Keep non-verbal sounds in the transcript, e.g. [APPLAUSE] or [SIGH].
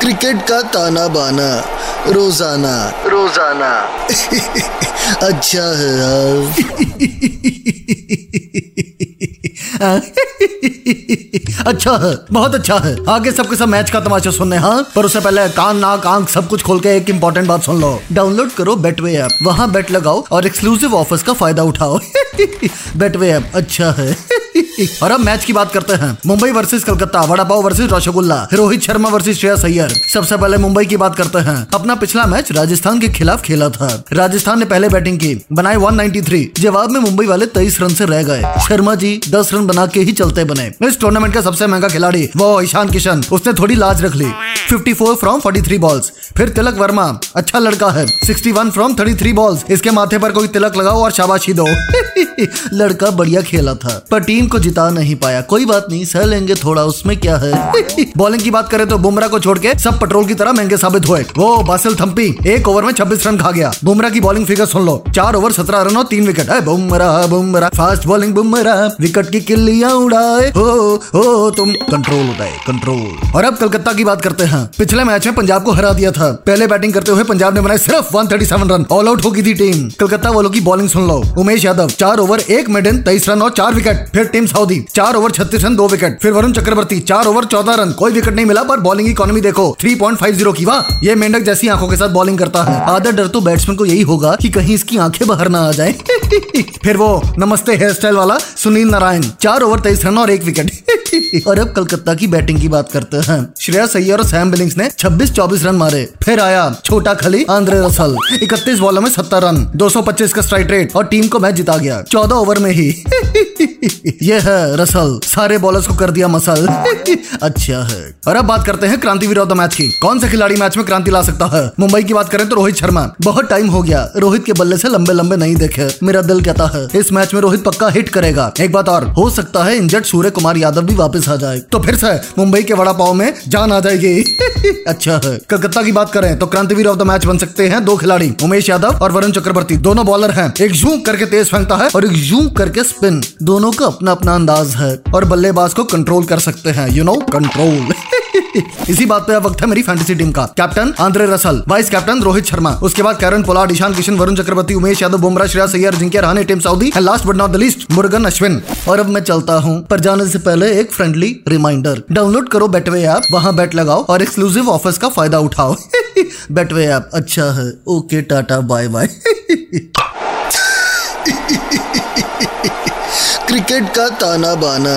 Cricket का ताना बाना रोज़ाना। रोज़ाना। [LAUGHS] अच्छा है यार। [LAUGHS] अच्छा है बहुत अच्छा है। आगे सबके सब मैच का तमाशा सुनने हाँ? पर उससे पहले कान नाक आँख सब कुछ खोल के एक इम्पोर्टेंट बात सुन लो। डाउनलोड करो बेटवे ऐप वहाँ बेट लगाओ और एक्सक्लूसिव ऑफर्स का फ़ायदा उठाओ। [LAUGHS] बेटवे ऐप अच्छा है। [LAUGHS] और अब मैच की बात करते हैं। Mumbai versus Calcutta vada pav versus rasgulla, Rohit Sharma versus Shreyas Iyer. सबसे पहले मुंबई की बात करते हैं। अपना पिछला मैच राजस्थान के खिलाफ खेला था। राजस्थान ने पहले बैटिंग की बनाए 193 जवाब में मुंबई वाले तेईस रन से रह गए। शर्मा जी 10 रन बना के ही चलते बने। इस टूर्नामेंट का सबसे महँगा खिलाड़ी वो ईशान किशन, उसने थोड़ी लाज रख ली। 54 फ्रॉम 43 बॉल्स फिर तिलक वर्मा अच्छा लड़का है। 61 फ्रॉम 33 बॉल्स इसके माथे पर कोई तिलक लगाओ और शाबाशी दो। [LAUGHS] लड़का बढ़िया खेला था, पर टीम को जिता नहीं पाया। कोई बात नहीं, सह लेंगे थोड़ा, उसमें क्या है? [LAUGHS] बॉलिंग की बात करें तो बुमराह को छोड़ के सब पेट्रोल की तरह महँगे साबित हुए। वो बासिल थम्पी एक ओवर में 26 रन खा गया। बुमराह की बॉलिंग फिगर सुन लो। चार ओवर 17 रन और तीन विकेट है। Bumrah Bumrah fast bowling Bumrah. Wicket की किल्लियाँ उड़ाए। हो हो, तुम। कंट्रोल उड़ाए कंट्रोल और अब कलकत्ता की बात करते हैं। पिछले मैच में पंजाब को हरा दिया था। पहले बैटिंग करते हुए पंजाब ने बनाए सिर्फ़ 137 रन ऑल आउट हो गई थी टीम कलकत्ता वालों की बॉलिंग सुन लो। उमेश यादव, चार ओवर एक मेडन तेईस रन और चार विकेट फिर टीम साउदी चार ओवर छत्तीस रन दो विकेट फिर वरुण चक्रवर्ती, चार ओवर चौदह रन कोई विकेट नहीं मिला, पर बॉलिंग इकोनॉमी देखो। 3.50 की वाह। ये मेंढक जैसी आँखों के साथ बॉलिंग करता है। आधा डर तो बैट्समैन को यही होगा कि कहीं इसकी आँखें बाहर ना आ जाए। [LAUGHS] फिर वो, नमस्ते हेयर स्टाइल वाला, सुनील नारायण, चार ओवर तेईस रन और एक विकेट [LAUGHS] [LAUGHS] और अब कलकत्ता की बैटिंग की बात करते हैं। श्रेयस अय्यर और सैम बिलिंग्स ने 26-24 रन मारे। फिर आया छोटा खली आंद्रे रसल। 31 बॉलों में 70 रन 225 का स्ट्राइक रेट और टीम को मैच जिता गया। 14 ओवर में ही। [LAUGHS] ये है रसल। सारे बॉलर्स को कर दिया मसल। [LAUGHS] अच्छा है। और अब बात करते हैं क्रांतिवीर ऑफ़ द मैच की। कौन सा खिलाड़ी मैच में क्रांति ला सकता है? मुंबई की बात करें तो रोहित शर्मा। बहुत टाइम हो गया। रोहित के बल्ले से लंबे लंबे नहीं देखे। मेरा दिल कहता है, इस मैच में रोहित पक्का हिट करेगा। एक बात और, हो सकता है इंजर्ड सूर्य कुमार यादव भी वापस आ जाए। तो फिर से मुंबई के वड़ा पाव में जान आ जाएगी। [LAUGHS] अच्छा है। कलकत्ता की बात करें तो क्रांतिवीर ऑफ़ द मैच बन सकते हैं दो खिलाड़ी, उमेश यादव और वरुण चक्रवर्ती। दोनों बॉलर हैं। एक जू करके तेज फेंकता है और एक जू करके स्पिन दोनों का अपना अपना अंदाज है और बल्लेबाज को कंट्रोल कर सकते हैं यू नो कंट्रोल [LAUGHS] इसी बात पे अब वक्त है मेरी फैंटेसी टीम का। Captain Andre Russell vice captain Rohit Sharma. उसके बाद कैरन पोलार्ड ईशान किशन, वरुण चक्रवर्ती, उमेश यादव, बुमराह श्रेयस अय्यर जिनके Rahane team Southee and last but not the list Murugan Ashwin. और अब मैं चलता हूँ पर जाने से पहले एक फ्रेंडली रिमाइंडर डाउनलोड करो बेटवे ऐप वहाँ बैट लगाओ और एक्सक्लूसिव ऑफर्स का फ़ायदा उठाओ। [LAUGHS] बेटवे ऐप अच्छा है। Okay tata bye bye cricket का ताना बाना